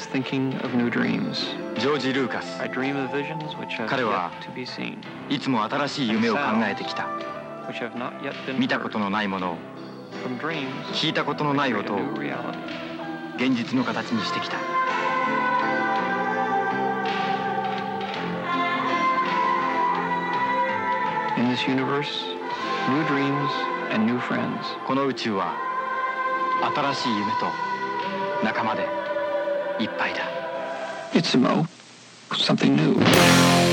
ジョージ・ルーカス彼はいつも新しい夢を考えてきた見たことのないものを聞いたことのない音を現実の形にしてきたこの宇宙は新しい夢と仲間で。It's a mo. Something new.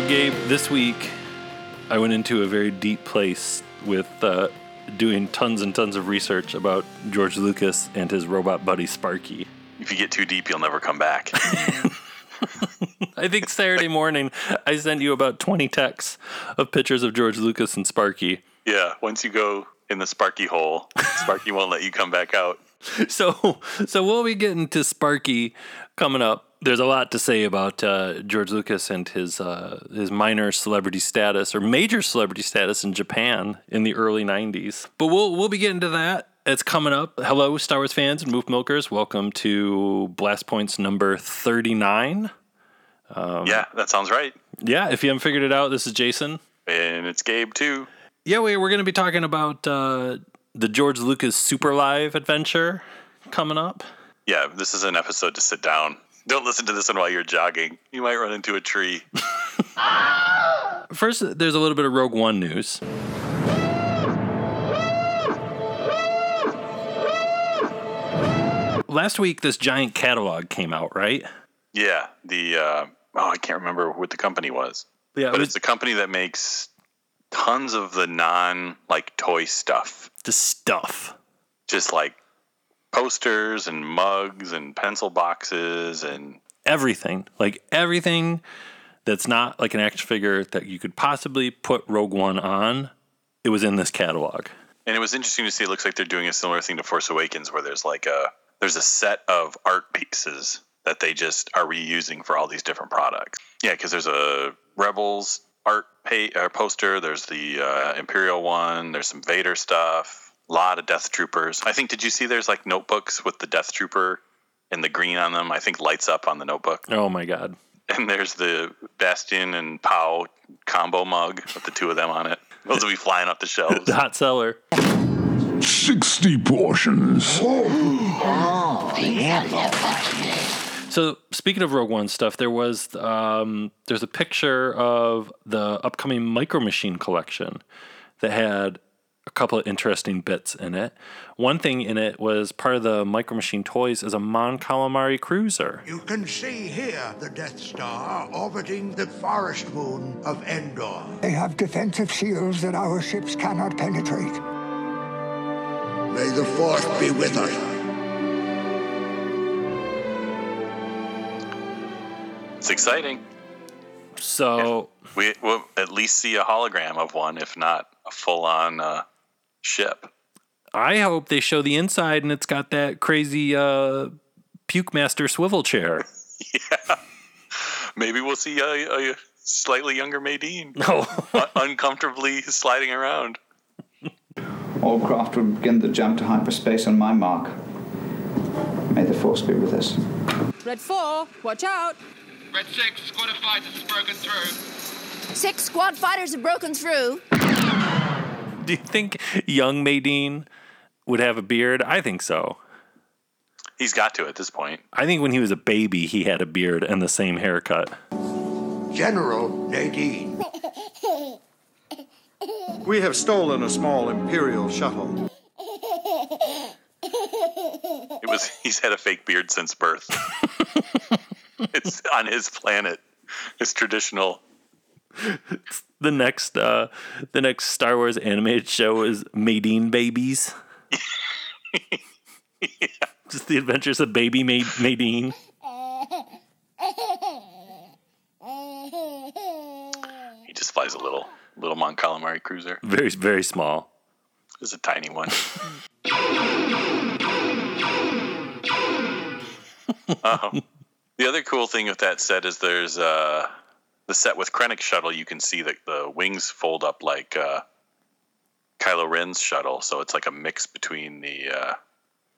So Gabe, this week I went into a very deep place with uh, doing tons and tons of research about George Lucas and his robot buddy Sparky. If you get too deep, you'll never come back. I think Saturday morning I sent you about 20 texts of pictures of George Lucas and Sparky. yeah, once you go in the Sparky hole, Sparky won't let you come back out. So, so we'll be getting to Sparky coming up. There's a lot to say about uh, George Lucas and his uh, his minor celebrity status or major celebrity status in Japan in the early '90s. But we'll we'll be getting to that. It's coming up. Hello, Star Wars fans and Moof Milkers. Welcome to Blast Points number 39. yeah, that sounds right. Yeah, if you haven't figured it out, this is Jason. And it's Gabe too. Yeah, we, we're going to be talking about uh, the George Lucas Super Live adventure coming up. Yeah, this is an episode to sit down. Don't listen to this one while you're jogging. You might run into a tree. First, there's a little bit of Rogue One news. Last week, this giant catalog came out, right? Yeah, the uh, oh, I can't remember what the company was, Yeah, but it's a company that makes tons of the non like toy stuff, the stuff. just like posters and mugs and pencil boxes and Everything, like everything that's not like an action figure that you could possibly put Rogue One on, it was in this catalog. And it was interesting to see. It looks like they're doing a similar thing to Force Awakens, where there's like a there's a set of art pieces that they just are reusing for all these different products. Yeah, because there's a Rebels art pa- uh, poster. There's the uh, Imperial one. There's some Vader stuff. A lot of Death Troopers. I think. Did you see? There's like notebooks with the Death Trooper and the green on them. I think lights up on the notebook. Oh my god. And there's the Bastion and Pow combo mug with the two of them on it. Those will be flying off the shelves. The hot seller. 60 portions. So speaking of Rogue One stuff, there was um, there's a picture of the upcoming Micro Machine collection that had a couple of interesting bits in it. One thing in it was part of the Micro Machine toys is a Mon Calamari cruiser. You can see here the Death Star orbiting the forest moon of Endor. They have defensive shields that our ships cannot penetrate. May the Force be with us. It's exciting. So We will at least see a hologram of one, if not a full-on uh, ship. I hope they show the inside and it's got that crazy uh, puke master swivel chair. yeah, Maybe we'll see a, a slightly younger Madine Oh, un- uncomfortably sliding around. All craft will begin the jump to hyperspace on my mark. May the force be with us. Red 4, watch out! Red 6, squad of fighters has broken through. Six squad fighters have broken through. Do you think young Madine would have a beard? I think so. He's got to at this point. I think when he was a baby, he had a beard and the same haircut. General Madine. We have stolen a small Imperial shuttle. It was he's had a fake beard since birth. it's on his planet. It's traditional. The next, uh, the next Star Wars animated show is Madine Babies. Just the adventures of baby May- Madine. He just flies a little little Mon Calamari cruiser. Very, very small. It's a tiny one. um, the other cool thing with that set is there's uh, the set with Krennic shuttle. You can see that the wings fold up like uh, Kylo Ren's shuttle, so it's like a mix between the uh,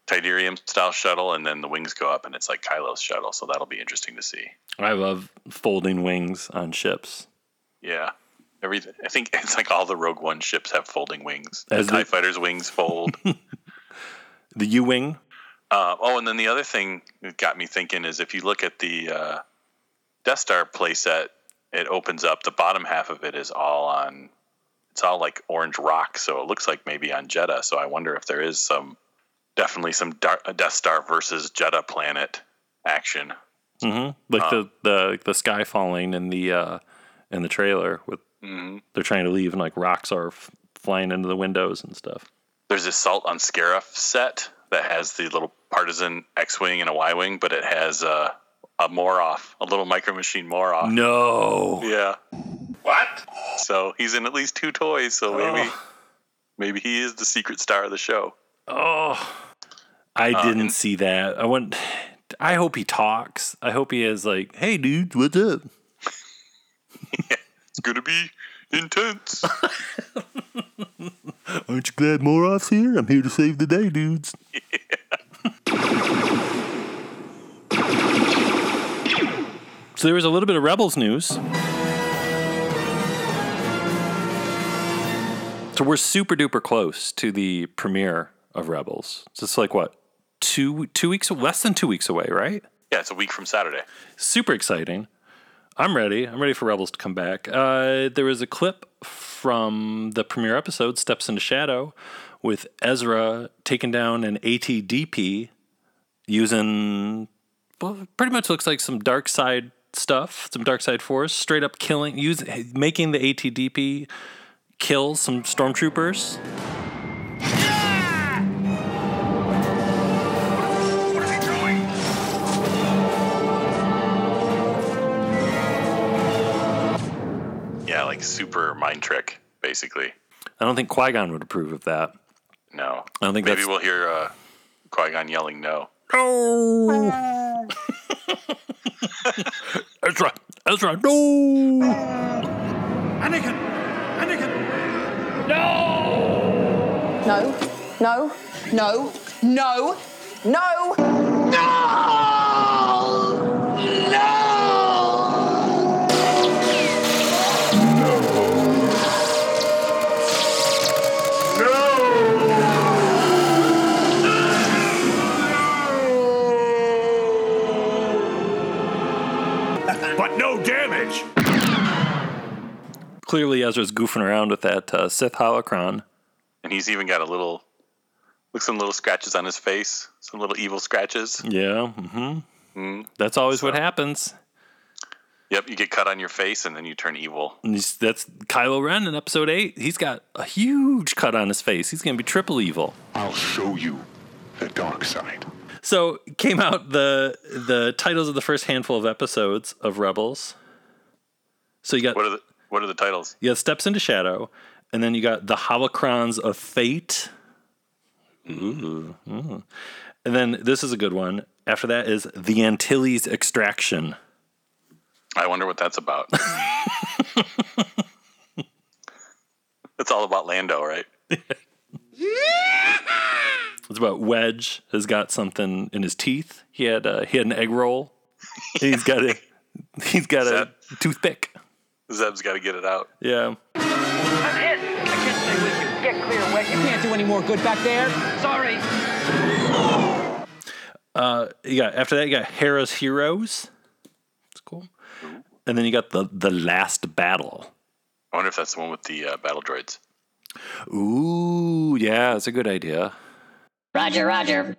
Tydirium style shuttle and then the wings go up and it's like Kylo's shuttle. So that'll be interesting to see. I love folding wings on ships. Yeah. Everything. I think it's like all the Rogue One ships have folding wings. As the TIE Fighter's wings fold. The U wing. Uh, oh, and then the other thing that got me thinking is if you look at the uh, Death Star playset, it opens up. The bottom half of it is all on. It's all like orange rock, so it looks like maybe on Jedha. So I wonder if there is some, definitely some Death Star versus Jedha planet action. Mm-hmm. Like Uh. the, the the sky falling in the uh, in the trailer with Mhm. they're trying to leave and like rocks are f- flying into the windows and stuff. There's this Salt on Scarif set that has the little partisan X-wing and a Y-wing, but it has uh, a Moroff, a little micro machine Moroff. No. Yeah. What? So he's in at least two toys. So maybe, maybe he is the secret star of the show. Oh, I Uh, didn't and- see that. I want. I hope he talks. I hope he is like, "Hey, dude, what's up?" It's gonna be intense. Aren't you glad Moroff's here? I'm here to save the day, dudes. so there was a little bit of Rebels news. So we're super duper close to the premiere of Rebels. So it's like what two two weeks less than two weeks away, right? yeah, it's a week from Saturday. super exciting. I'm ready. I'm ready for Rebels to come back. Uh, there was a clip from the premiere episode, Steps into Shadow, with Ezra taking down an ATDP using, well, pretty much looks like some dark side stuff, some dark side force, straight up killing, using, making the ATDP kill some stormtroopers. Yeah, like super mind trick, basically. I don't think Qui Gon would approve of that. No, I don't think maybe that's- we'll hear uh, Qui Gon yelling no. No. Ezra, Ezra, no. Anakin! Anakin! No, no, no, no, no. Clearly, Ezra's goofing around with that uh, Sith holocron. And he's even got a little, look, some little scratches on his face, some little evil scratches. Yeah. Mm-hmm. Mm. That's always what happens. Yep, you get cut on your face and then you turn evil. And he's, that's Kylo Ren in Episode Eight. He's got a huge cut on his face. He's going to be triple evil. I'll show you the dark side. So came out the the titles of the first handful of episodes of Rebels. So you got What are the What are the titles? Yeah, Steps into Shadow, and then you got the Holocrons of Fate. Ooh, ooh. And then this is a good one. After that is the Antilles Extraction. I wonder what that's about. it's all about Lando, right? It's about Wedge has got something in his teeth. He had uh, he had an egg roll. He's got a he's got a that- toothpick. Zeb's got to get it out. Yeah. I'm hit. I can't stay with you. Get clear, Wedge. You can't do any more good back there. Sorry. Uh, you got after that you got Hera's Heroes. It's cool. And then you got the the Last Battle. I wonder if that's the one with the uh, battle droids. Ooh, yeah, that's a good idea. Roger, Roger.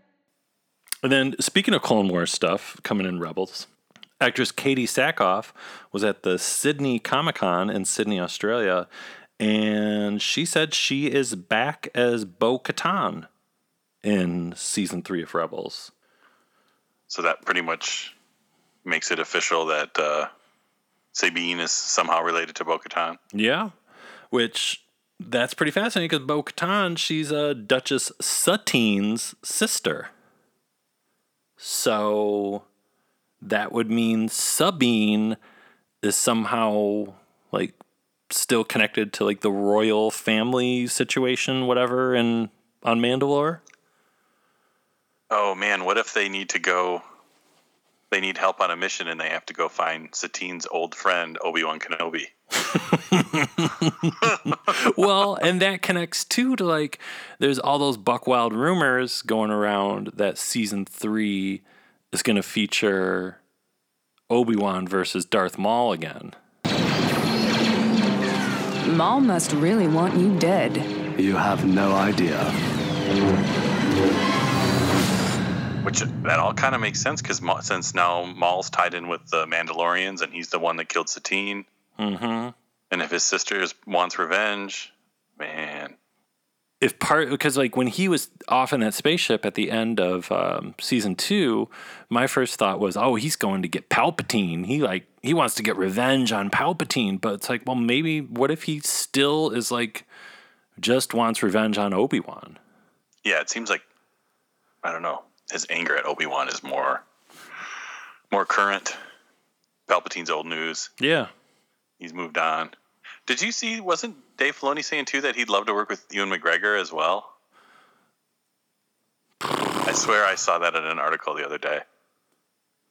And then speaking of Clone Wars stuff coming in Rebels, actress Katee Sackhoff was at the Sydney Comic Con in Sydney, Australia, and she said she is back as Bo Katan in season three of Rebels. So that pretty much makes it official that uh, Sabine is somehow related to Bo-Katan. Yeah, which that's pretty fascinating because Bo Katan, she's a Duchess Satine's sister. So that would mean Sabine is somehow like still connected to like the royal family situation, whatever, and on Mandalore. Oh man, what if they need to go? They need help on a mission, and they have to go find Satine's old friend Obi Wan Kenobi. well, and that connects too to like there's all those buck wild rumors going around that season three is going to feature Obi Wan versus Darth Maul again. Maul must really want you dead. You have no idea. Which that all kind of makes sense because since now Maul's tied in with the Mandalorians, and he's the one that killed Satine. Mm-hmm. And if his sister wants revenge, man. If part because like when he was off in that spaceship at the end of um, season two, my first thought was, oh, he's going to get Palpatine. He like he wants to get revenge on Palpatine. But it's like, well, maybe what if he still is like just wants revenge on Obi Wan? Yeah, it seems like I don't know. His anger at Obi Wan is more more current. Palpatine's old news. Yeah, he's moved on. Did you see? Wasn't Dave Filoni saying too that he'd love to work with Ewan McGregor as well? I swear I saw that in an article the other day.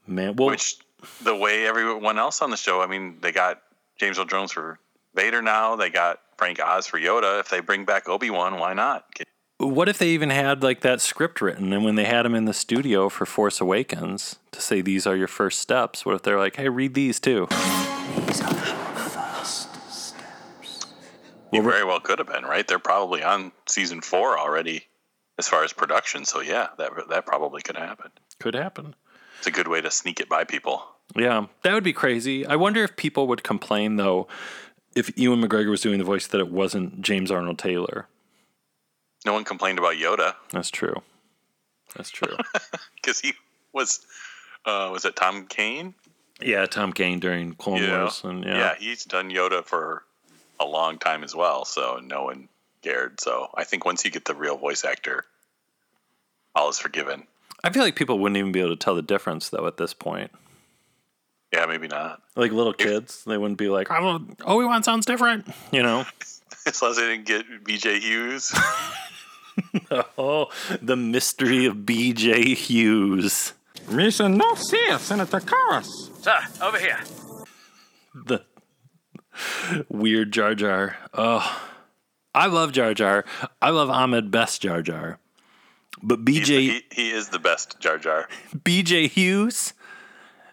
Man, well, which the way everyone else on the show, I mean, they got James Earl Jones for Vader now. They got Frank Oz for Yoda. If they bring back Obi Wan, why not? What if they even had like that script written, and when they had him in the studio for Force Awakens to say these are your first steps, what if they're like, "Hey, read these too." These are your first steps. You very well could have been right. They're probably on season four already, as far as production. So yeah, that that probably could happen. Could happen. It's a good way to sneak it by people. Yeah, that would be crazy. I wonder if people would complain though, if Ewan McGregor was doing the voice that it wasn't James Arnold Taylor. No one complained about Yoda. That's true. That's true. Because he was, uh, was it Tom Kane? Yeah, Tom Kane during Clone Yeah. Wars, and yeah, yeah, he's done Yoda for a long time as well. So no one cared. So I think once you get the real voice actor, all is forgiven. I feel like people wouldn't even be able to tell the difference though at this point. Yeah, maybe not. Like little kids, they wouldn't be like, "Oh, Obi Wan sounds different," you know. As long as they didn't get BJ Hughes. oh, the mystery of B.J. Hughes. Mission no see, Senator Karras. Sir, over here. the weird Jar Jar. Oh, I love Jar Jar. I love Ahmed Best Jar Jar. But the- BJ he, he is the best Jar Jar. BJ Hughes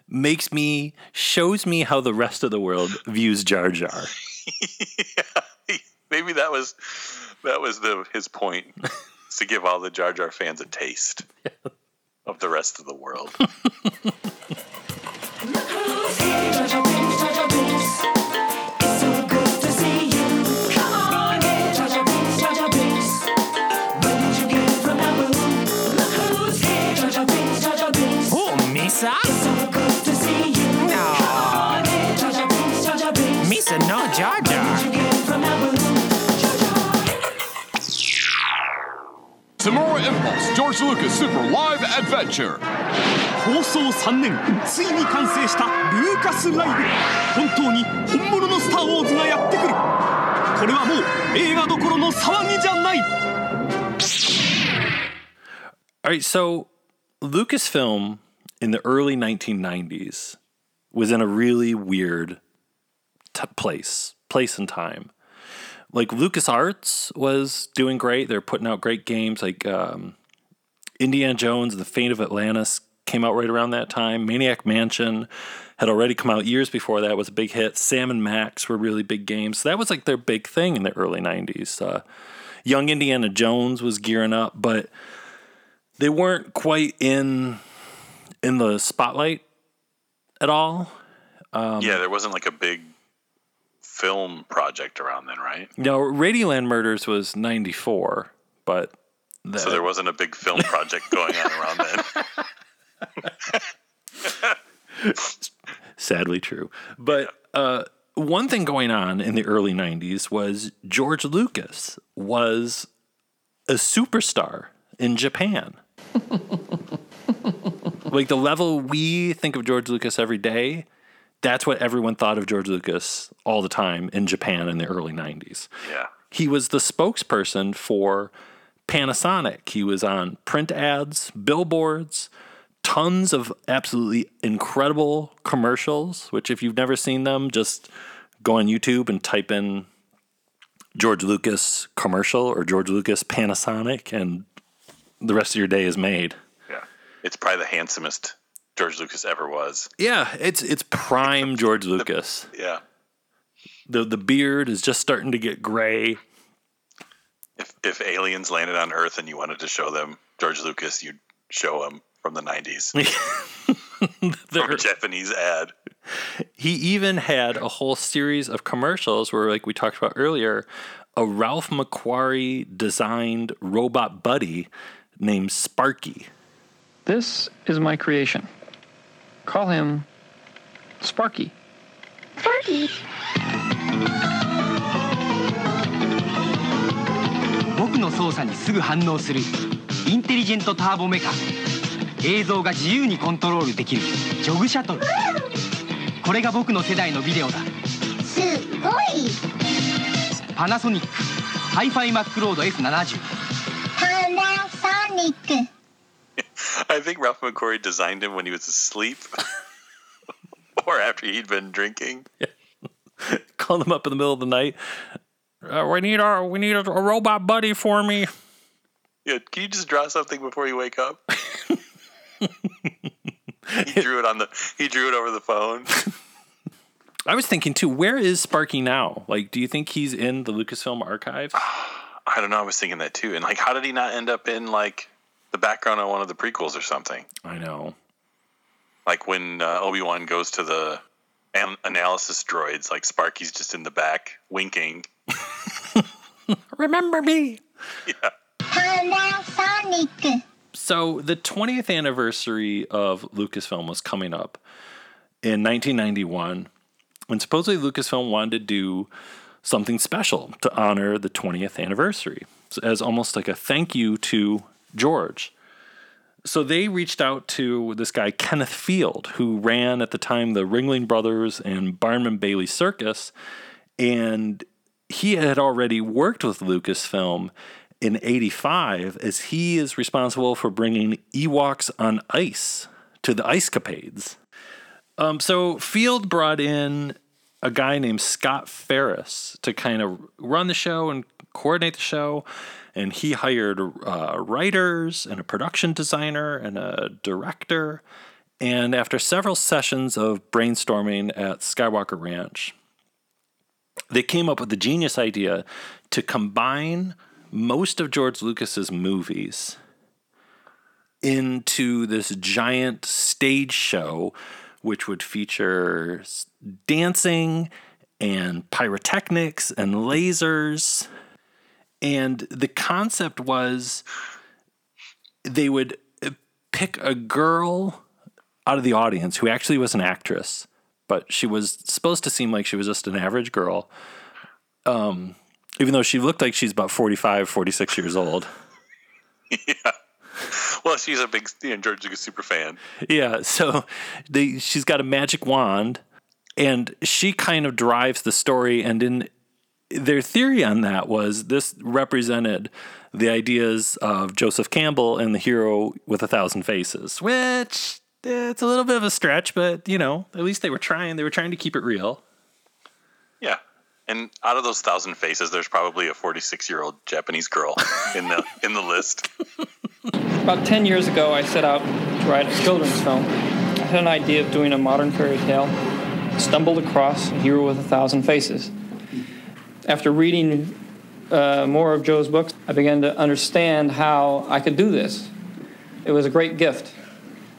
makes me shows me how the rest of the world views Jar Jar. yeah, Maybe that was that was the his point to give all the Jar Jar fans a taste of the rest of the world. No. Misa, no Jar Tomorrow Impulse George Lucas Super Live Adventure 放送3年ついに完成したルーカスライブ本当に本物のスター・ウォーズがやってくるこれはもう映画どころの騒ぎじゃない All right, so Lucasfilm in the early 1990s was in a really weird place, place and time. Like LucasArts was doing great. They're putting out great games like um, Indiana Jones the Fate of Atlantis came out right around that time. Maniac Mansion had already come out years before that, was a big hit. Sam and Max were really big games. So that was like their big thing in the early 90s. Uh, Young Indiana Jones was gearing up, but they weren't quite in in the spotlight at all. Um, yeah, there wasn't like a big film project around then, right? No, Radioland Murders was 94, but the, so there wasn't a big film project going on around then. Sadly true. But uh, one thing going on in the early 90s was George Lucas was a superstar in Japan. like the level we think of George Lucas every day, that's what everyone thought of George Lucas all the time in Japan in the early 90s. Yeah. He was the spokesperson for Panasonic. He was on print ads, billboards, tons of absolutely incredible commercials, which, if you've never seen them, just go on YouTube and type in George Lucas commercial or George Lucas Panasonic, and the rest of your day is made. Yeah. It's probably the handsomest George Lucas ever was. Yeah, it's it's prime George Lucas. Yeah. The the beard is just starting to get gray. If if aliens landed on Earth and you wanted to show them George Lucas, you'd show him from the 90s. from a Japanese ad. He even had a whole series of commercials where like we talked about earlier, a Ralph McQuarrie designed robot buddy named Sparky. This is my creation. Call him Sparky. Sparky. 僕の操作にすぐ反応するインテリジェントターボメカ。映像が自由にコントロールできるジョグシャトル。これが僕の世代のビデオだ。すごい。パナソニックハイファイマックロード F70 パナソニック I think Ralph McQuarrie designed him when he was asleep or after he'd been drinking. Called him up in the middle of the night. Uh, we need our we need a, a, robot buddy for me. Yeah, can you just draw something before you wake up? he drew it on the he drew it over the phone. I was thinking too, where is Sparky now? Like, do you think he's in the Lucasfilm archive? I don't know. I was thinking that too. And like, how did he not end up in like the background on one of the prequels or something? I know. Like when uh, Obi Wan goes to the an- analysis droids, like Sparky's just in the back winking. Remember me? Yeah. Panasonic. So the 20th anniversary of Lucasfilm was coming up in 1991, when supposedly Lucasfilm wanted to do something special to honor the 20th anniversary as almost like a thank you to George. So they reached out to this guy, Kenneth Feld, who ran at the time the Ringling Brothers and Barnum Bailey Circus. And he had already worked with Lucasfilm in 85 as he is responsible for bringing Ewoks on ice to the Ice Capades. Um, so Feld brought in a guy named Scott Ferris to kind of run the show and coordinate the show. And he hired uh, writers and a production designer and a director. And after several sessions of brainstorming at Skywalker Ranch, they came up with the genius idea to combine most of George Lucas's movies into this giant stage show, which would feature dancing and pyrotechnics and lasers. And the concept was they would pick a girl out of the audience who actually was an actress, but she was supposed to seem like she was just an average girl. Um, even though she looked like she's about 45, 46 years old. yeah. Well, she's a big you know, George Lucas super fan. Yeah. So they, she's got a magic wand and she kind of drives the story. And in their theory on that was this represented the ideas of Joseph Campbell and the hero with a thousand faces, which eh, it's a little bit of a stretch, but you know, at least they were trying. They were trying to keep it real. Yeah. And out of those thousand faces, there's probably a 46 year old Japanese girl in the in the list. About 10 years ago, I set out to write a children's film. I had an idea of doing a modern fairy tale, stumbled across A Hero with a Thousand Faces. After reading uh, more of Joe's books, I began to understand how I could do this. It was a great gift.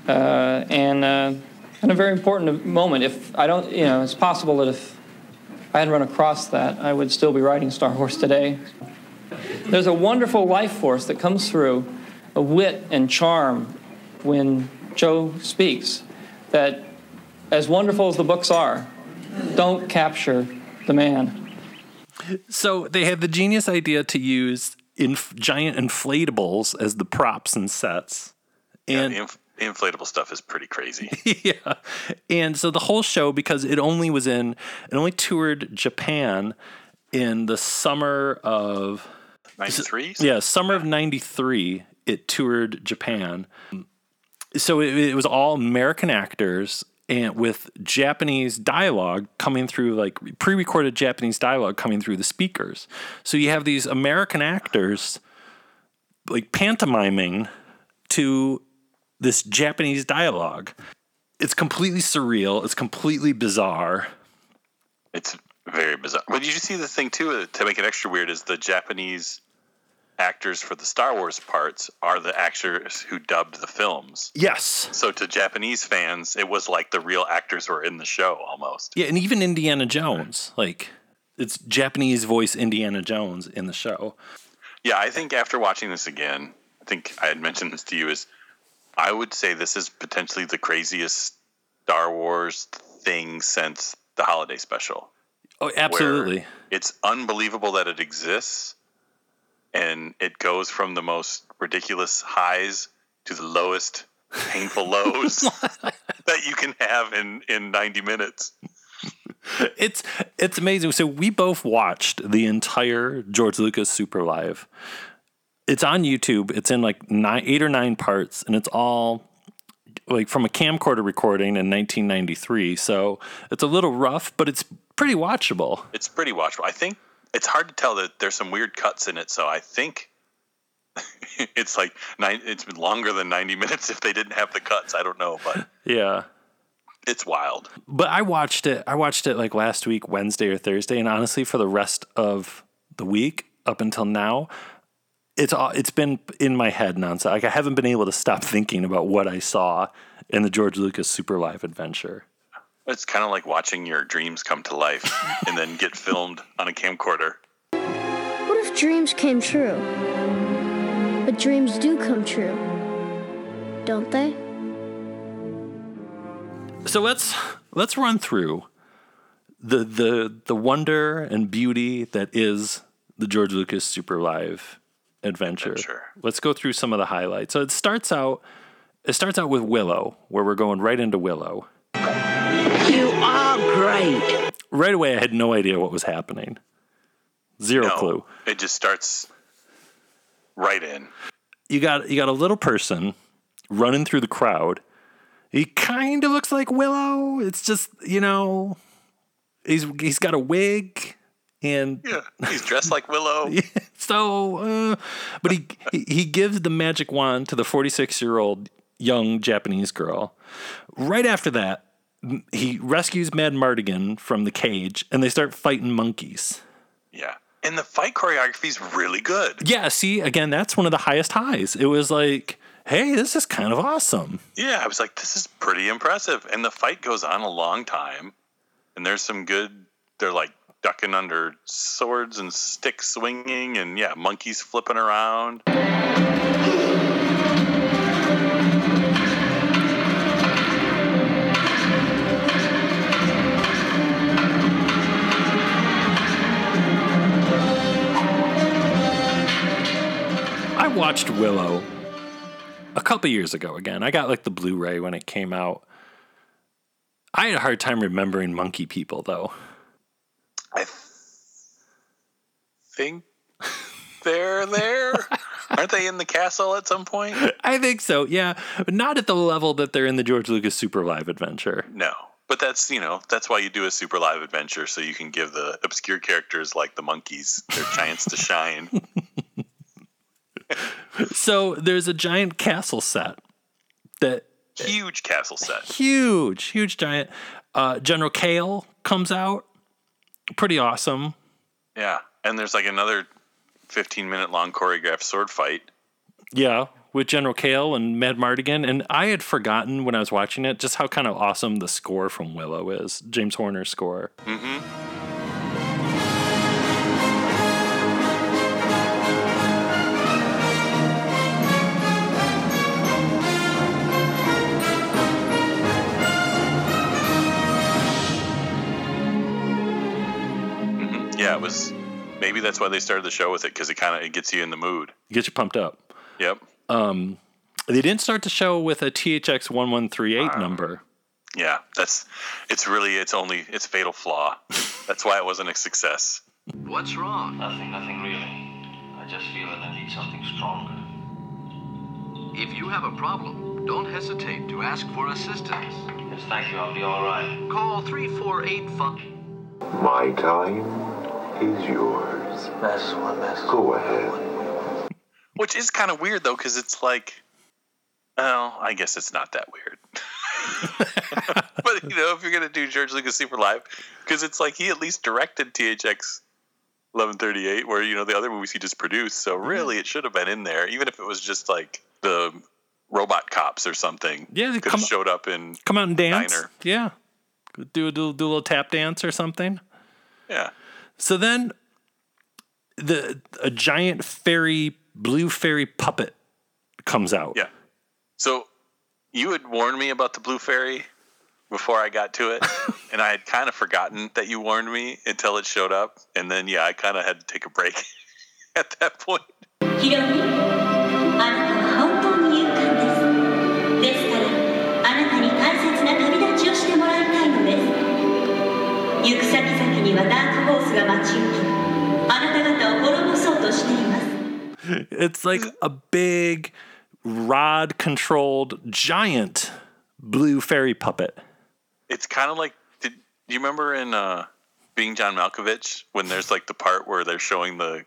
Uh, and, uh, and a very important moment. If I don't, you know, it's possible that if I hadn't run across that, I would still be writing Star Wars today. There's a wonderful life force that comes through, a wit and charm when Joe speaks, that as wonderful as the books are, don't capture the man. So they had the genius idea to use inf- giant inflatables as the props and sets. And yeah, inf- inflatable stuff is pretty crazy. yeah. And so the whole show, because it only was in, it only toured Japan in the summer of 93? Yeah, summer of 93, it toured Japan. So it, it was all American actors and with Japanese dialogue coming through, like pre recorded Japanese dialogue coming through the speakers. So you have these American actors like pantomiming to this Japanese dialogue. It's completely surreal. It's completely bizarre. It's very bizarre. But did you see the thing too to make it extra weird is the Japanese actors for the Star Wars parts are the actors who dubbed the films. Yes. So to Japanese fans, it was like the real actors were in the show almost. Yeah, and even Indiana Jones, like it's Japanese voice Indiana Jones in the show. Yeah, I think after watching this again, I think I had mentioned this to you is I would say this is potentially the craziest Star Wars thing since the holiday special. Oh, absolutely. It's unbelievable that it exists and it goes from the most ridiculous highs to the lowest painful lows that you can have in in 90 minutes. It's it's amazing. So we both watched the entire George Lucas Super Live. It's on YouTube. It's in like nine, eight or nine parts, and it's all like from a camcorder recording in 1993. So it's a little rough, but it's pretty watchable. It's pretty watchable. I think it's hard to tell that there's some weird cuts in it. So I think it's like nine. It's been longer than 90 minutes if they didn't have the cuts. I don't know, but yeah, it's wild. But I watched it. I watched it like last week, Wednesday or Thursday, and honestly, for the rest of the week up until now, it's all it's been in my head nonstop. Like I haven't been able to stop thinking about what I saw in the George Lucas Super Live Adventure. It's kind of like watching your dreams come to life and then get filmed on a camcorder. What if dreams came true? But dreams do come true, don't they? So let's let's run through the the the wonder and beauty that is the George Lucas Super Live adventure. adventure. Let's go through some of the highlights. So it starts out it starts out with Willow, where we're going right into Willow. You are great. Right away I had no idea what was happening. Zero No, clue. It just starts right in. You got you got a little person running through the crowd. He kind of looks like Willow. It's just, you know, he's he's got a wig and Yeah, he's dressed like Willow. so, uh, but he, he he gives the magic wand to the 46 year old young Japanese girl. Right after that, m- he rescues Madmartigan from the cage, and they start fighting monkeys. Yeah. And the fight choreography is really good. Yeah, see, again, that's one of the highest highs. It was like, hey, this is kind of awesome. Yeah, I was like, this is pretty impressive. And the fight goes on a long time. And there's some good, they're like ducking under swords and sticks swinging. And yeah, monkeys flipping around. Watched Willow a couple years ago again. I got like the Blu ray when it came out. I had a hard time remembering monkey people though. I think they're there. Aren't they in the castle at some point? I think so, yeah. But not at the level that they're in the George Lucas Super Live Adventure. No. But that's you know that's why you do a super live adventure so you can give the obscure characters like the monkeys their chance to shine. So there's a giant castle set that Huge castle set. huge, huge giant. Uh, General Kael comes out, pretty awesome. Yeah, and there's like another 15 minute long choreographed sword fight. Yeah, with General Kael and Madmartigan. And I had forgotten when I was watching it just how kind of awesome the score from Willow is. James Horner's score. Mm-hmm. Yeah, it was. Maybe that's why they started the show with it because it kind of it gets you in the mood. Gets you pumped up. Yep. Um, they didn't start the show with a THX 1138 number. Yeah, that's. It's really. It's only. It's fatal flaw. that's why it wasn't a success. What's wrong? Nothing, nothing really. I just feel that I need something stronger. If you have a problem, don't hesitate to ask for assistance. Yes, thank you. I'll be all right. Call 348 Fun. My time is yours. Mess one, mess Go ahead. Which is kind of weird though, because it's like. Well, I guess it's not that weird. but you know, if you're gonna do George Lucas Super Live, because it's like he at least directed THX 1138, where you know the other movies he just produced. So mm-hmm. really, it should have been in there, even if it was just like the robot cops or something. Yeah, they could come- have showed up in. Come out and dance. Diner. Yeah. Do a, do, do a little tap dance or something. Yeah. So then the a giant fairy, blue fairy puppet comes out. Yeah. So you had warned me about the Blue Fairy before I got to it, and I had kind of forgotten that you warned me until it showed up, and then yeah, I kind of had to take a break at that point. にはダークホースが待ち受けあなた方を滅ぼそうとしています It's like a big rod controlled giant blue fairy puppet. It's kind of like did do you remember in uh, Being John Malkovich when there's like the part where they're showing the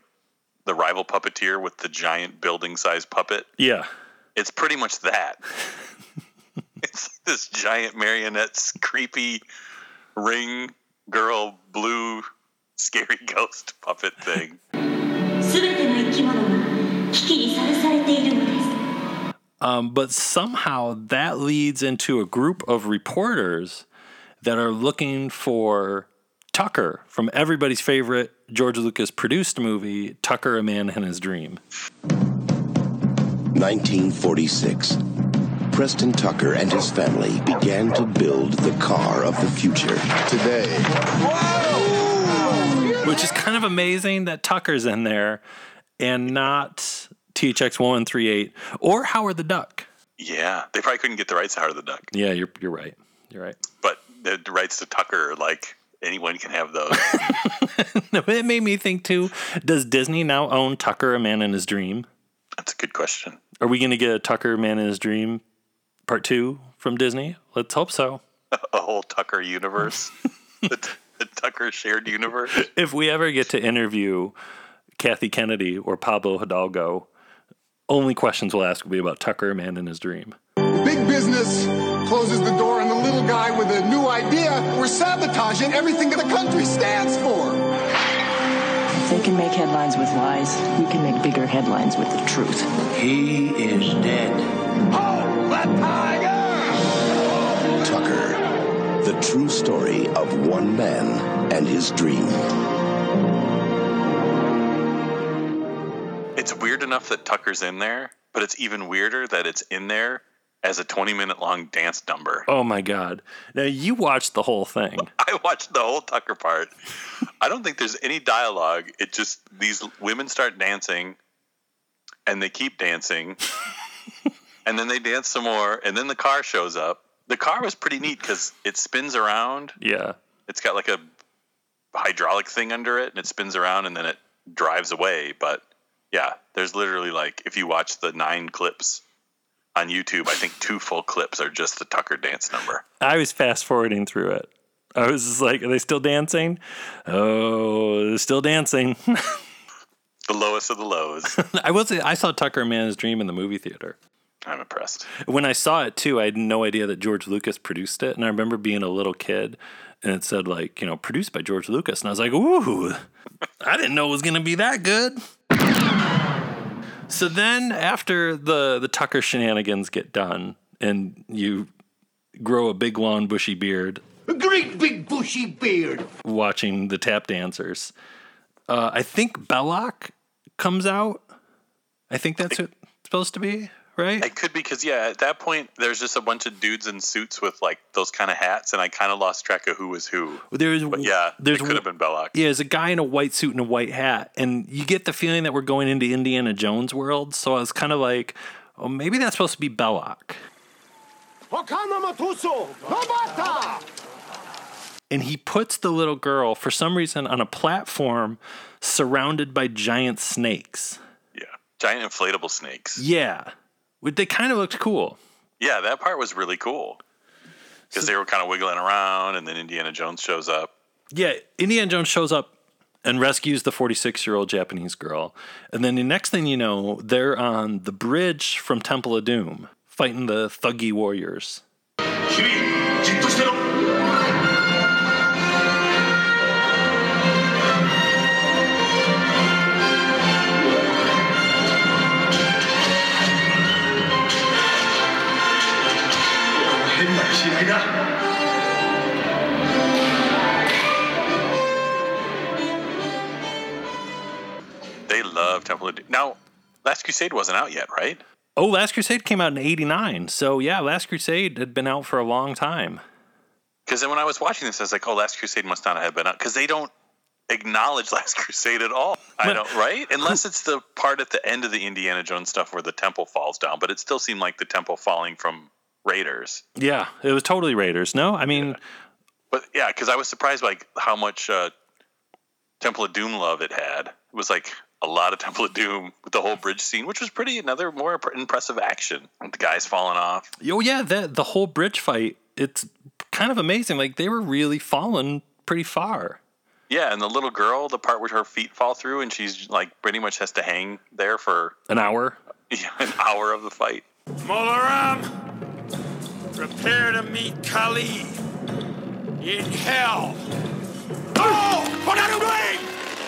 the rival puppeteer with the giant building sized puppet? Yeah. It's pretty much that. it's this giant marionette, creepy ring girl blue scary ghost puppet thing. Um, but somehow that leads into a group of reporters that are looking for Tucker from everybody's favorite George Lucas produced movie, Tucker, A Man and His Dream. 1946. Preston Tucker and his family began to build the car of the future. Today, Which is kind of amazing that Tucker's in there and not THX 1138 or Howard the Duck. Yeah, they probably couldn't get the rights to Howard the Duck, Yeah, you're, you're right. You're right. but the the rights to Tucker, like anyone can have those. No, it made me think too does Disney now own Tucker, a Man in His Dream? That's a good question. Are we going to get a Tucker, Man in His Dream part two from Disney? Let's hope so. A whole Tucker universe, the, the Tucker shared universe. If we ever get to interview Kathy Kennedy or Pablo Hidalgo, only questions we'll ask will be about Tucker, Man in His Dream. Big business closes the door on the little guy with a new idea. We're sabotaging everything that the country stands for. If they can make headlines with lies, we can make bigger headlines with the truth. he is dead. Oh, that tiger! Tucker, the true story of one man and his dream. It's weird enough that Tucker's in there, but it's even weirder that it's in there as a 20 minute long dance number. Oh my God. Now you watched the whole thing. I watched the whole Tucker part. I don't think there's any dialogue. It just, these women start dancing and they keep dancing. And then they dance some more. And then the car shows up. The car was pretty neat because it spins around. Yeah. It's got like a hydraulic thing under it and it spins around and then it drives away. But yeah, there's literally like, if you watch the nine clips on YouTube, I think two full clips are just the Tucker dance number. I was fast forwarding through it. I was just like, are they still dancing? Oh, they're still dancing. The lowest of the lows. I will say, I saw Tucker Man's Dream in the movie theater. I'm impressed. When I saw it too, I had no idea that George Lucas produced it. And I remember being a little kid and it said, like, you know, produced by George Lucas. And I was like, ooh, I didn't know it was going to be that good. So then after the, the Tucker shenanigans get done and you grow a big, long, bushy beard A great big bushy beard. watching the tap dancers, uh, I think Belloq comes out. I think that's what it's supposed to be, right? I could be because yeah, at that point there's just a bunch of dudes in suits with like those kind of hats, and I kind of lost track of who was who. There's But yeah, there's could have been Belloq. Yeah, there's a guy in a white suit and a white hat, and you get the feeling that we're going into Indiana Jones world. So I was kind of like, oh, maybe that's supposed to be Belloq. Wakana Matuso. Mabata. And he puts the little girl for some reason on a platform surrounded by giant snakes. Yeah, giant inflatable snakes. Yeah, Which they kind of looked cool. Yeah, that part was really cool because they were kind of wiggling around, and then Indiana Jones shows up. Yeah, Indiana Jones shows up and rescues the 46 year old Japanese girl. And then the next thing you know, they're on the bridge from Temple of Doom fighting the thuggy warriors. They love Temple of Doom. Now, Last Crusade wasn't out yet, right? Oh, Last Crusade came out in 89. So yeah, Last Crusade had been out for a long time. Because then when I was watching this, I was like, "Oh, Last Crusade must not have been out," because they don't acknowledge Last Crusade at all. I But- don't, right? Unless it's the part at the end of the Indiana Jones stuff where the temple falls down, but it still seemed like the temple falling from Raiders. Yeah, it was totally Raiders. No, I mean, But yeah, because I was surprised by like, how much uh, Temple of Doom love it had. It was like a lot of Temple of Doom with the whole bridge scene, which was pretty another more impressive action. With the guys falling off. oh yeah, that the whole bridge fight, it's kind of amazing. Like they were really falling pretty far. Yeah, and the little girl, the part where her feet fall through, and she's like pretty much has to hang there for An hour. yeah, an hour of the fight. Mola Ram, prepare to meet Kali in hell. Oh?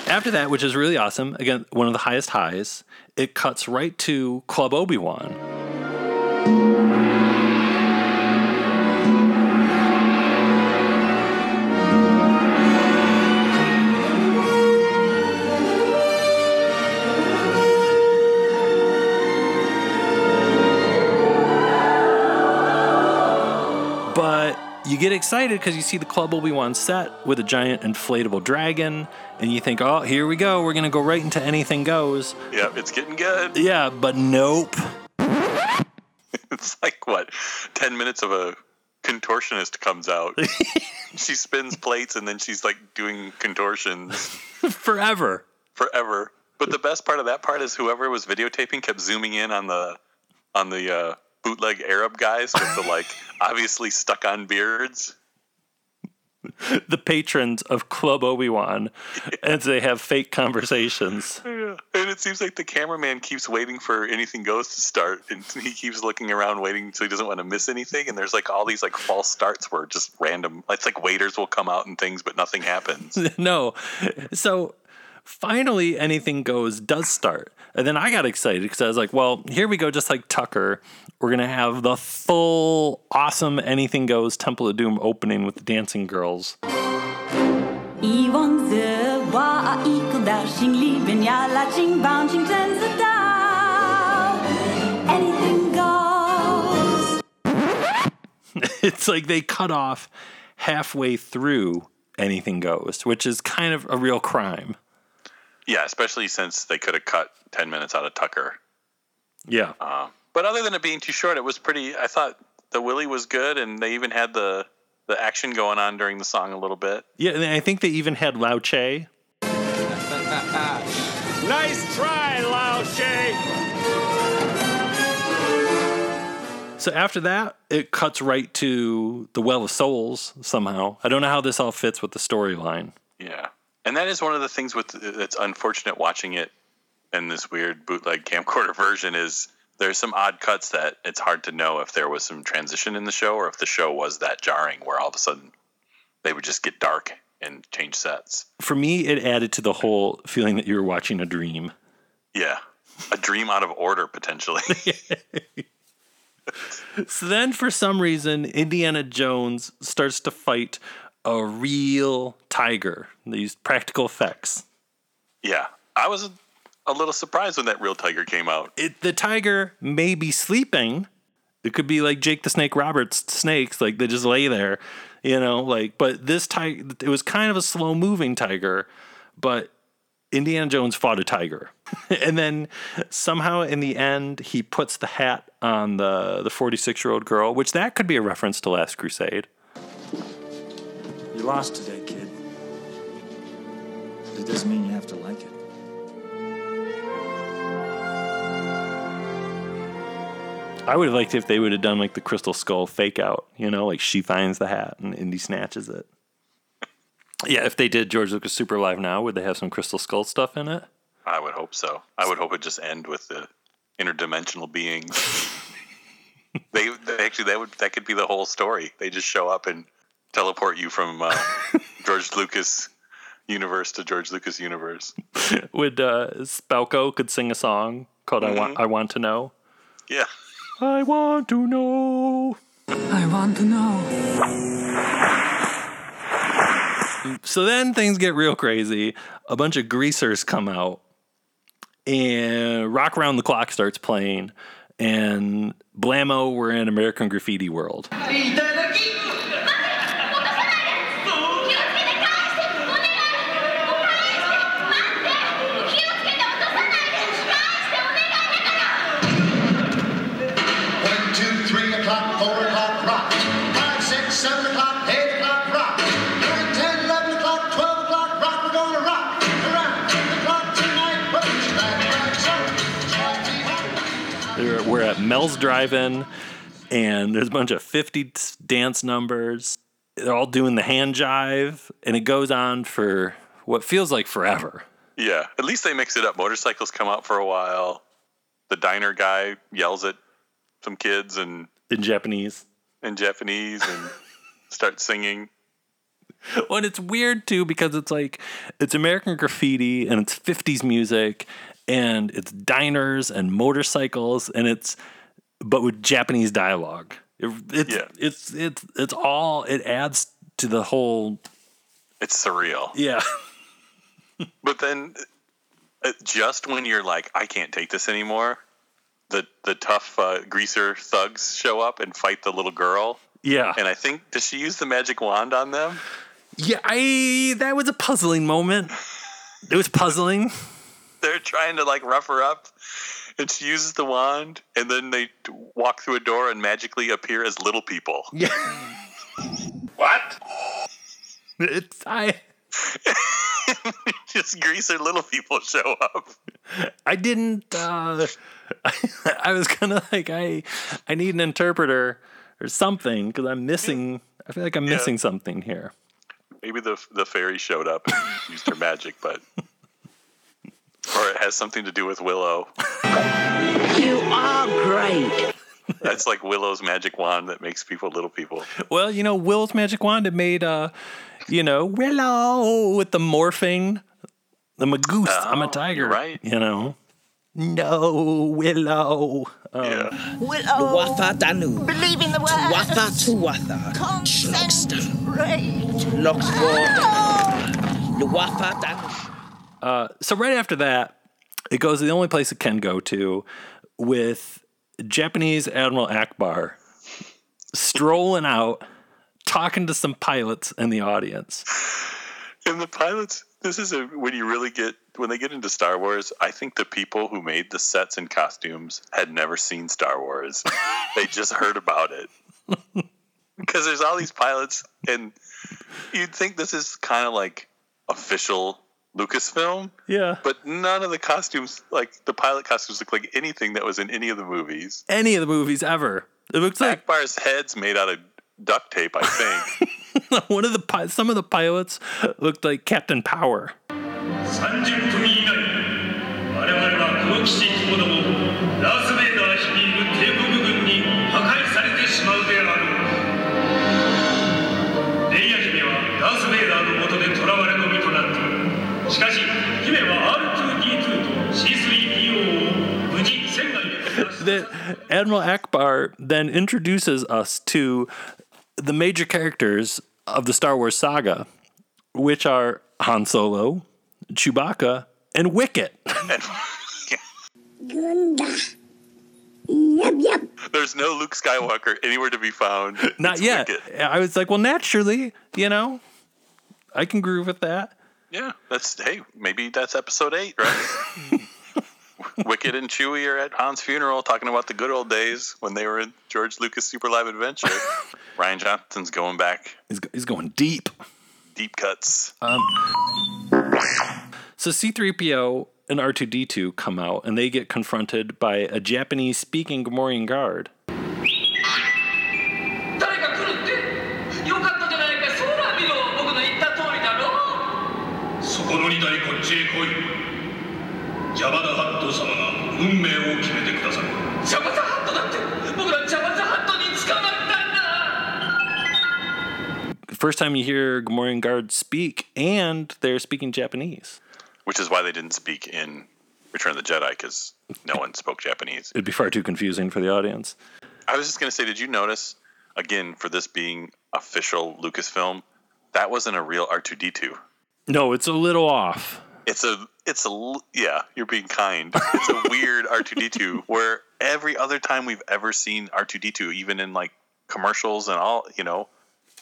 After that, which is really awesome, again, one of the highest highs, it cuts right to Club Obi Wan. You get excited because you see the Club Obi Wan set with a giant inflatable dragon, and you think, oh, here we go. We're going to go right into anything goes. Yeah, it's getting good. Yeah, but nope. It's like what, ten minutes of a contortionist comes out. she spins plates and then she's like doing contortions Forever. forever. But the best part of that part is whoever was videotaping kept zooming in on the on the uh, bootleg Arab guys with the like obviously stuck on beards. The patrons of Club Obi Wan as they have fake conversations. Yeah. And it seems like the cameraman keeps waiting for anything goes to start, and he keeps looking around, waiting so he doesn't want to miss anything. And there's like all these like false starts where just random, it's like waiters will come out and things, but nothing happens. no. So finally, anything goes does start. And then I got excited because I was like, well, here we go, just like Tucker. We're going to have the full, awesome Anything Goes Temple of Doom opening with the dancing girls. It's like they cut off halfway through Anything Goes, which is kind of a real crime. Yeah, especially since they could have cut 10 minutes out of Tucker. Yeah. Uh, but other than it being too short, it was pretty. I thought the Willie was good, and they even had the the action going on during the song a little bit. Yeah, and I think they even had Lao Che. Nice try, Lao Che. So after that, it cuts right to the Well of Souls somehow. I don't know how this all fits with the storyline. Yeah, and that is one of the things with uh, that's unfortunate watching it in this weird bootleg camcorder version is there's some odd cuts that it's hard to know if there was some transition in the show or if the show was that jarring where all of a sudden they would just get dark and change sets. For me, it added to the whole feeling that you were watching a dream. Yeah, a dream out of order potentially. So then, for some reason, Indiana Jones starts to fight a real tiger. They used practical effects. yeah, I was a little surprised when that real tiger came out. It, the tiger may be sleeping. It could be like Jake the Snake Roberts snakes, like they just lay there, you know. Like, but this tiger, it was kind of a slow moving tiger, but Indiana Jones fought a tiger, and then somehow in the end he puts the hat on the the forty six year old girl, which that could be a reference to Last Crusade. You lost today, kid. But it doesn't mean you have to like it. I would have liked if they would have done like the Crystal Skull fake out, you know, like she finds the hat and Indy snatches it. Yeah, if they did George Lucas Super Live now, would they have some Crystal Skull stuff in it? I would hope so. I would hope it just end with the interdimensional beings. they, they actually that would that could be the whole story. They just show up and teleport you from uh, George Lucas universe to George Lucas universe. would uh, Spalko could sing a song called "I Want I Want to Know"? Yeah. I want to know. I want to know. So then things get real crazy. A bunch of greasers come out, and Rock Around the Clock starts playing, and blammo, we're in American Graffiti world. Mel's Drive-In, and there's a bunch of 50 dance numbers. They're all doing the hand jive, and it goes on for what feels like forever. Yeah, at least they mix it up. Motorcycles come out for a while. The diner guy yells at some kids and in Japanese. in Japanese and starts singing. Well, and it's weird too because it's like it's American graffiti and it's 50s music and it's diners and motorcycles and it's but with Japanese dialogue. It, it's, it's it's it's all it adds to the whole It's surreal. yeah. But then, uh, just when you're like, I can't take this anymore, the the tough uh, greaser thugs show up and fight the little girl. Yeah. And I think does she use the magic wand on them? Yeah, I that was a puzzling moment. It was puzzling. They're trying to like rough her up, and she uses the wand, and then they walk through a door and magically appear as little people. Yeah. What? It's I Just greaser little people show up. I didn't uh I was kind of like I I need an interpreter or something cuz I'm missing I feel like I'm Yeah. missing something here. Maybe the the fairy showed up and used her magic, but or it has something to do with Willow. You are great. That's like Willow's magic wand that makes people little people. Well, you know, Will's magic wand it made uh you know, Willow with the morphing. I'm a goose, I'm a tiger, right. You know. No, Willow. Um, Luwatha Danu. Believe in the word. Tuwatha Tuwatha. Concentrate. Loxford. Luwatha Danu. Uh, so right after that, it goes to the only place it can go to with Japanese Admiral Ackbar strolling out, talking to some pilots in the audience. And the pilots, this is a when you really get when they get into Star Wars, I think the people who made the sets and costumes had never seen Star Wars. they just heard about it. Because there's all these pilots and you'd think this is kind of like official Lucasfilm, Yeah. but none of the costumes, like the pilot costumes, look like anything that was in any of the movies. Any of the movies ever. It looks like Ackbar's head's made out of duct tape, I think. one of the pi- some of the pilots looked like Captain Power. That Admiral Ackbar then introduces us to the major characters of the Star Wars saga, which are Han Solo, Chewbacca, and Wicket. There's no Luke Skywalker anywhere to be found. Not It's yet. Wicket. I was like, well, naturally, you know, I can groove with that. Yeah, that's hey, maybe that's episode eight, right? Wicket and Chewie are at Han's funeral talking about the good old days when they were in George Lucas Super Live Adventure. Rian Johnson's going back. He's, he's going deep. Deep cuts. Um, so C3PO and R2D2 come out and they get confronted by a Japanese speaking Gamorrean guard. ャバダハット様が運命を決めてくださいジャバダハットだって僕らジャバダハットに捕まったんだ First time you hear Gamorrean guard speak, and they're speaking Japanese. Which is why they didn't speak in Return of the Jedi because no one spoke Japanese. It'd be far too confusing for the audience. I was just going to say, did you notice, again, for this being official Lucasfilm, that wasn't a real R2D2. No, it's a little off. It's a it's a yeah. You're being kind. It's a weird R two D two where every other time we've ever seen R two D two, even in like commercials and all, you know,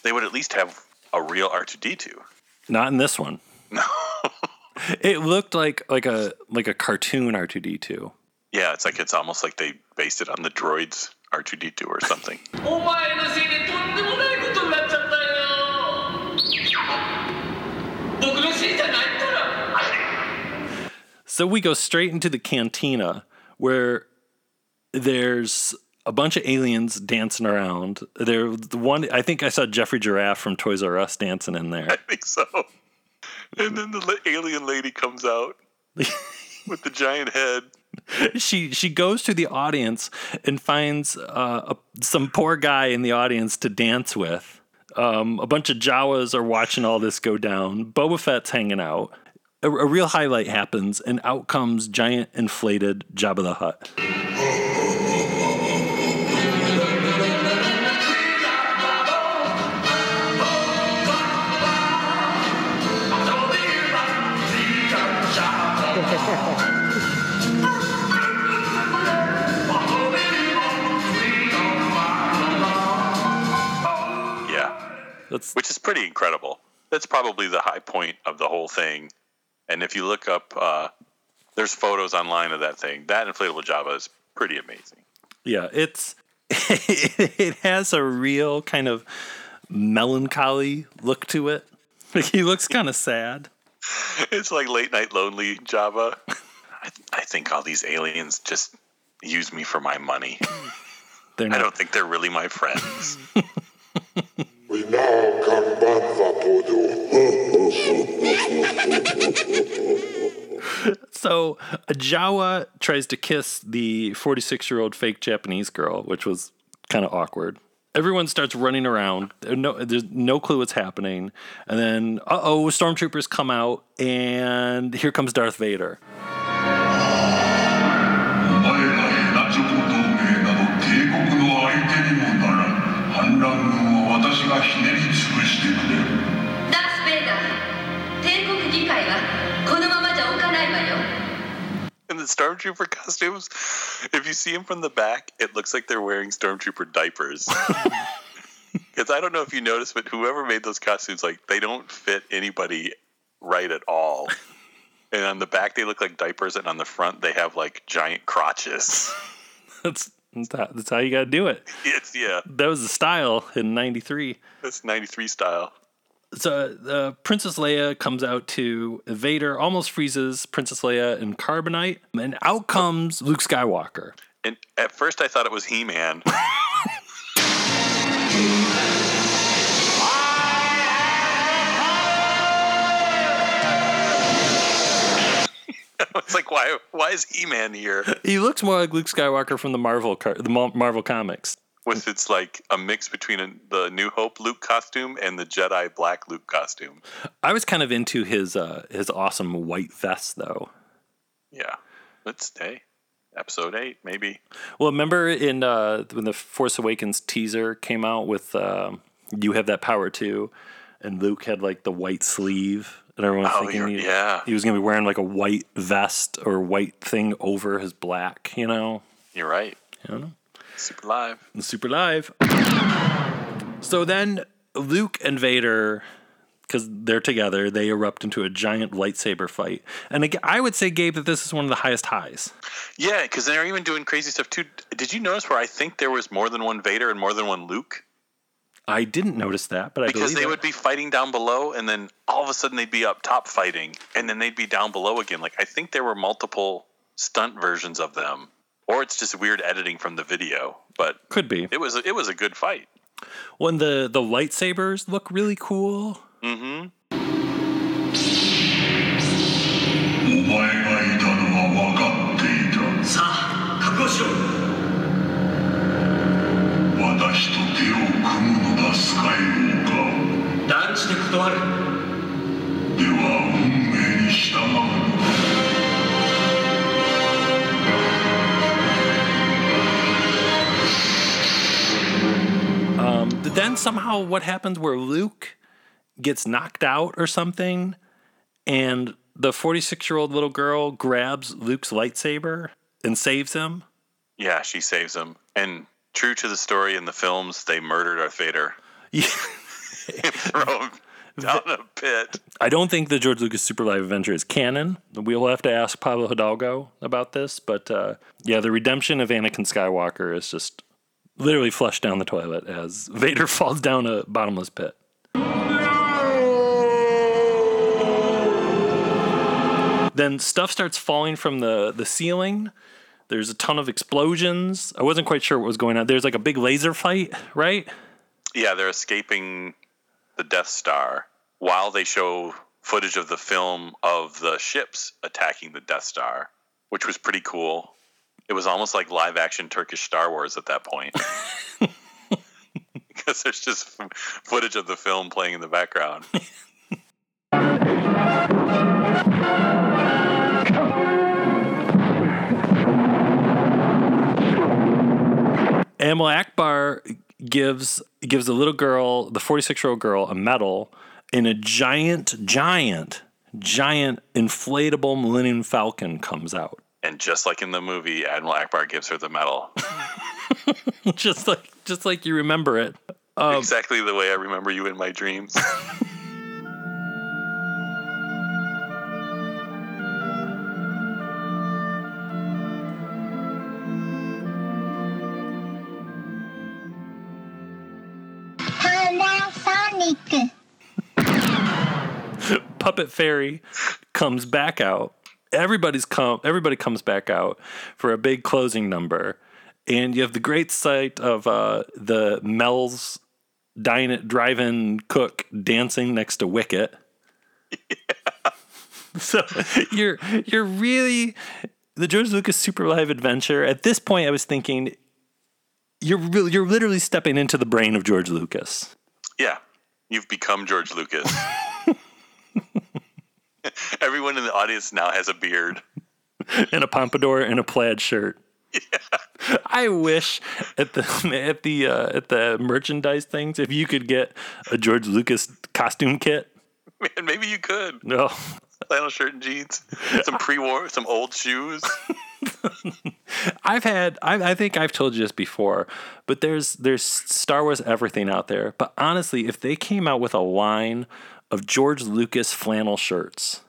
they would at least have a real R two D two. Not in this one. No. it looked like like a like a cartoon R two D two. Yeah, it's like it's almost like they based it on the droids R two D two or something. So we go straight into the cantina where there's a bunch of aliens dancing around. There, the one I think I saw Jeffrey Giraffe from Toys R Us dancing in there. I think so. And then the alien lady comes out with the giant head. she she goes to the audience and finds uh, a, some poor guy in the audience to dance with. Um, a bunch of Jawas are watching all this go down. Boba Fett's hanging out. A, a real highlight happens, and out comes giant inflated Jabba the Hutt. Yeah. That's which is pretty incredible. That's probably the high point of the whole thing. And if you look up, uh, there's photos online of that thing. That inflatable Jabba is pretty amazing. Yeah, it's it has a real kind of melancholy look to it. Like he looks kind of sad. It's like late night lonely Jabba. I, I think all these aliens just use me for my money. They're I don't think they're really my friends. We now can So Jawa tries to kiss the 46 year old fake Japanese girl, which was kind of awkward. Everyone starts running around. No, there's no clue what's happening. And then, uh oh, stormtroopers come out, and here comes Darth Vader. The stormtrooper costumes, if you see them from the back, it looks like they're wearing stormtrooper diapers. Because I don't know if you noticed, but whoever made those costumes, like they don't fit anybody right at all. And on the back, they look like diapers, and on the front, they have like giant crotches. That's that's how, you got to do it. It's yeah, That was the style in '93. that's '93 style so uh, Princess Leia comes out to Vader, almost freezes Princess Leia in carbonite, and out oh. comes Luke Skywalker. And at first, I thought it was He Man. it's like why why is He Man here? He looks more like Luke Skywalker from the Marvel car- the Marvel comics with it's like a mix between a, the New Hope Luke costume and the Jedi Black Luke costume. I was kind of into his uh, his awesome white vest though. Yeah, let's stay. Episode eight, maybe. Well, remember in uh, when the Force Awakens teaser came out with um "You Have That Power Too," and Luke had like the white sleeve, and everyone was Oh, thinking he, yeah. he was gonna be wearing like a white vest or white thing over his black. You know, You're right. I don't know. Super live. Super live. So then Luke and Vader, because they're together, they erupt into a giant lightsaber fight. And again, I would say, Gabe, that this is one of the highest highs. Yeah, because they're even doing crazy stuff too. Did you notice where I think there was more than one Vader and more than one Luke? I didn't notice that, but I because they it. would be fighting down below, and then all of a sudden they'd be up top fighting, and then they'd be down below again. Like I think there were multiple stunt versions of them, or it's just weird editing from the video. But Could be. it was it was a good fight. When the the lightsabers look really cool. Mm-hmm. Somehow what happens where Luke gets knocked out or something, and the 46 year old little girl grabs Luke's lightsaber and saves him. Yeah, she saves him, and true to the story in the films, they murdered Darth Vader. Yeah. Throw him down a pit. I don't think the George Lucas Super Live Adventure is canon. We'll have to ask Pablo Hidalgo about this, but uh, yeah, the redemption of Anakin Skywalker is just literally flushed down the toilet as Vader falls down a bottomless pit. Then stuff starts falling from the, the ceiling. There's a ton of explosions. I wasn't quite sure what was going on. There's like a big laser fight, right? Yeah, they're escaping the Death Star while they show footage of the film of the ships attacking the Death Star, which was pretty cool. It was almost like live action Turkish Star Wars at that point. because there's just footage of the film playing in the background. Amal Ackbar gives gives the little girl, the 46 year old girl, a medal and a giant, giant, giant inflatable Millennium Falcon comes out. And just like in the movie, Admiral Ackbar gives her the medal. just like just like you remember it. Um, exactly the way I remember you in my dreams. Panasonic. Puppet Fairy comes back out. Everybody's come. Everybody comes back out for a big closing number, and you have the great sight of uh, the Mel's dine drive-in cook dancing next to Wicket. so you're you're really the George Lucas Super Live Adventure. At this point, I was thinking you're really, you're literally stepping into the brain of George Lucas. yeah, you've become George Lucas. Everyone in the audience now has a beard. and a pompadour and a plaid shirt. Yeah. I wish at the at the uh, at the merchandise things if you could get a George Lucas costume kit. Man, maybe you could. No, Flannel shirt and jeans, some pre-war, some old shoes. I've had I, I think I've told you this before, but there's there's Star Wars everything out there. But honestly, if they came out with a line of George Lucas flannel shirts,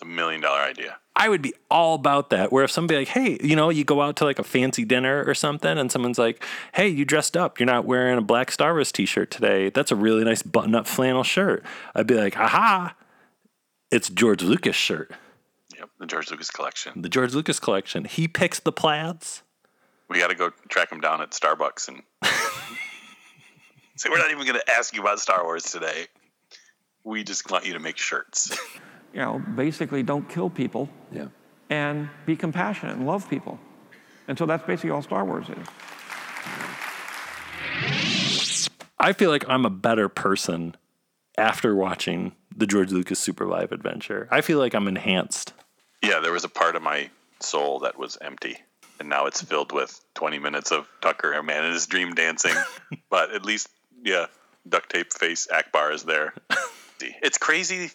a million dollar idea. I would be all about that. Where if somebody like, hey, you know, you go out to like a fancy dinner or something, and someone's like, hey, you dressed up. You're not wearing a black Star Wars T-shirt today. That's a really nice button-up flannel shirt. I'd be like, aha, it's George Lucas shirt, Yep, the George Lucas collection. the George Lucas collection. He picks the plaids. We got to go track him down at Starbucks and say we're not even going to ask you about Star Wars today. We just want you to make shirts. you know, basically don't kill people Yeah. and be compassionate and love people. And so that's basically all Star Wars is. I feel like I'm a better person after watching the George Lucas Super Live Adventure. I feel like I'm enhanced. Yeah, there was a part of my soul that was empty, and now it's filled with 20 minutes of Tucker, a man in his dream dancing. but at least, yeah, duct tape face Ackbar is there. it's crazy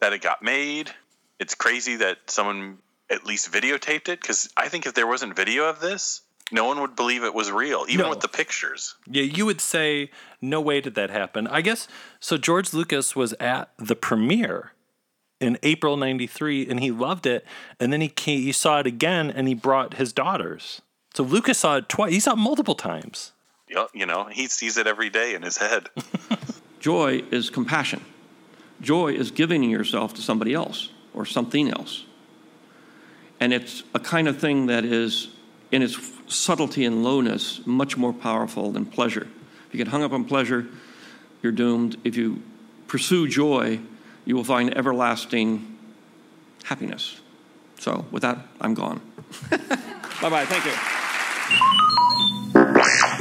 that it got made. It's crazy that someone at least videotaped it because I think if there wasn't video of this, no one would believe it was real, even No. with the pictures. Yeah, you would say, no way did that happen. I guess so. George Lucas was at the premiere in April '93, and he loved it. And then he came, he saw it again, and he brought his daughters. So Lucas saw it twice. He saw it multiple times. You you know, he sees it every day in his head. Joy is compassion. Joy is giving yourself to somebody else or something else. And it's a kind of thing that is, in its subtlety and lowness, much more powerful than pleasure. If you get hung up on pleasure, you're doomed. If you pursue joy, you will find everlasting happiness. So, with that, I'm gone. bye bye. Thank you.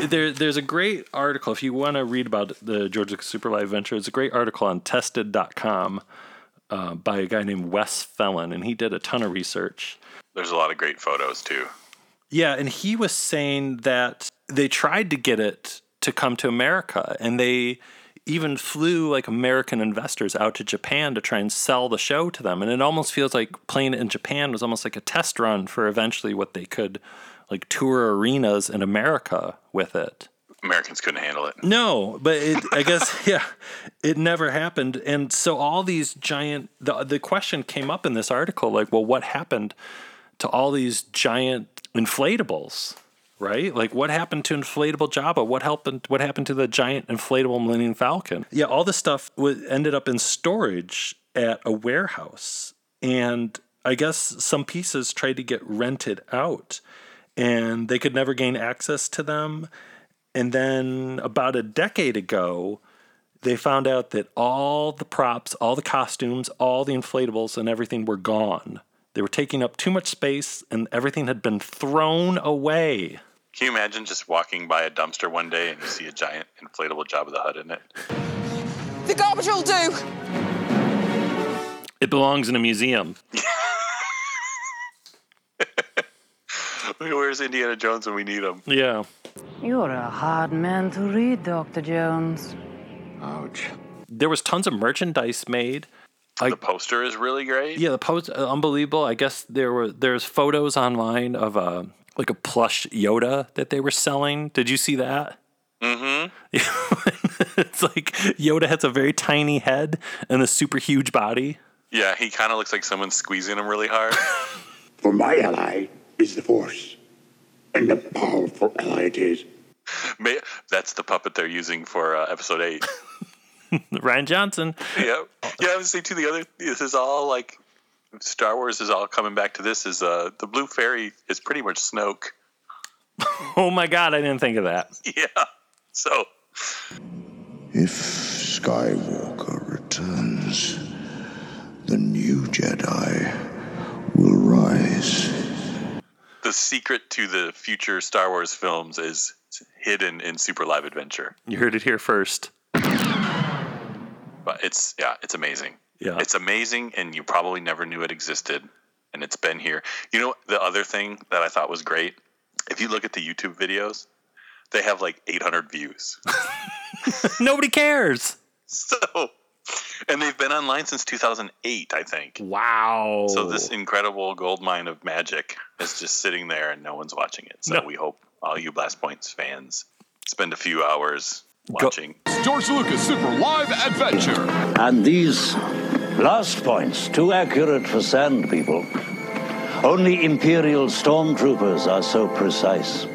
There, there's a great article if you want to read about the Georgia Super Live Adventure. It's a great article on Tested.com uh, by a guy named Wes Felon, and he did a ton of research. There's a lot of great photos too. Yeah, and he was saying that they tried to get it to come to America, and they even flew like American investors out to Japan to try and sell the show to them. And it almost feels like playing it in Japan was almost like a test run for eventually what they could like tour arenas in America with it. Americans couldn't handle it. No, but it, I guess yeah, it never happened. And so all these giant the the question came up in this article like, well, what happened to all these giant inflatables? Right? Like what happened to inflatable Jabba? What happened what happened to the giant inflatable Millennium Falcon? Yeah, all this stuff ended up in storage at a warehouse. And I guess some pieces tried to get rented out and they could never gain access to them. And then about a decade ago, they found out that all the props, all the costumes, all the inflatables, and everything were gone. They were taking up too much space and everything had been thrown away. Can you imagine just walking by a dumpster one day and you see a giant inflatable Jabba the Hutt in it? The garbage will do. It belongs in a museum. Where's Indiana Jones when we need him? Yeah. You're a hard man to read, Dr. Jones. Ouch. There was tons of merchandise made. the poster is really great. Yeah, the post uh, unbelievable. I guess there were there's photos online of a like a plush Yoda that they were selling. Did you see that? Mm-hmm. it's like Yoda has a very tiny head and a super huge body. Yeah, he kind of looks like someone's squeezing him really hard. For my ally is the Force. And a powerful ally it is. May- That's the puppet they're using for uh, episode eight. Rian Johnson. yeah, yeah. I was saying too. The other, this is all like Star Wars is all coming back to this. Is uh, the Blue Fairy is pretty much Snoke. Oh my god, I didn't think of that. Yeah. So If Skywalker returns, the new Jedi will rise. the secret to the future Star Wars films is hidden in Super Live Adventure. You heard it here first. But it's yeah, it's amazing. Yeah. It's amazing and you probably never knew it existed and it's been here. You know the other thing that I thought was great? If you look at the YouTube videos, they have like 800 views. Nobody cares. So and they've been online since 2008, I think. Wow. So this incredible gold mine of magic is just sitting there and no one's watching it. So No. we hope all you Blast Points fans spend a few hours watching. George Lucas Super Live Adventure. And these last points, too accurate for sand people. Only Imperial stormtroopers are so precise.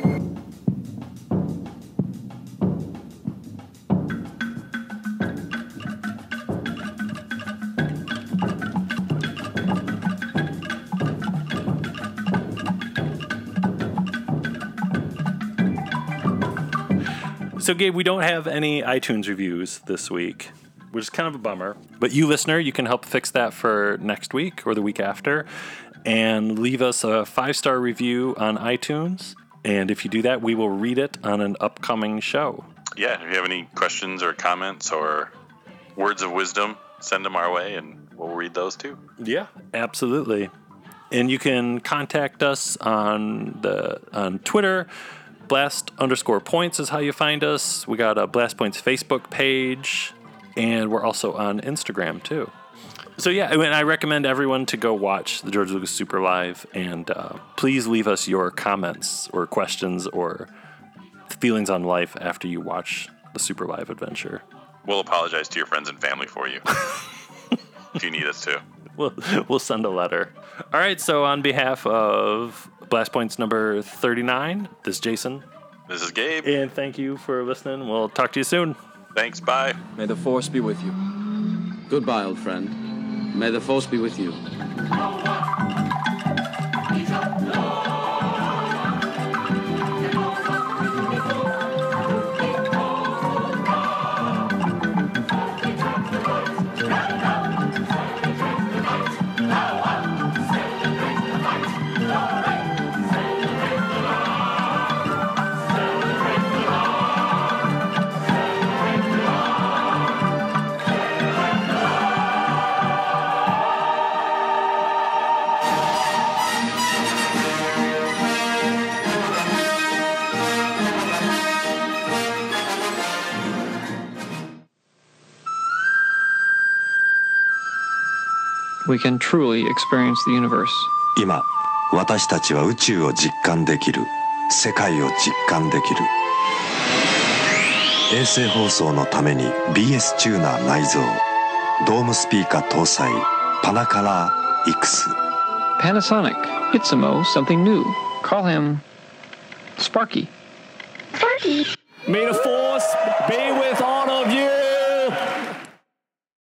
So, Gabe, we don't have any iTunes reviews this week. Which is kind of a bummer. But you, listener, you can help fix that for next week or the week after and leave us a five star review on iTunes. And if you do that, we will read it on an upcoming show. Yeah, if you have any questions or comments or words of wisdom, send them our way and we'll read those too. Yeah, absolutely. And you can contact us on the on Twitter. Blast underscore points is how you find us. We got a Blast Points Facebook page, and we're also on Instagram too. So yeah, I mean, I recommend everyone to go watch the George Lucas Super Live, and uh, please leave us your comments or questions or feelings on life after you watch the Super Live adventure. We'll apologize to your friends and family for you if you need us to. We'll we'll send a letter. All right. So on behalf of Blast Points number thirty nine, this is Jason. This is Gabe. And thank you for listening. We'll talk to you soon. Thanks. Bye. May the force be with you. Goodbye, old friend. May the force be with you. We can truly experience the universe. 今私たちは宇宙を実感できる世界を実感できる衛星放送のために BS チューナー内蔵ドームスピーカー搭載パナカラー X Panasonic, Itsimo, something new. Call him Sparky. Sparky. May the force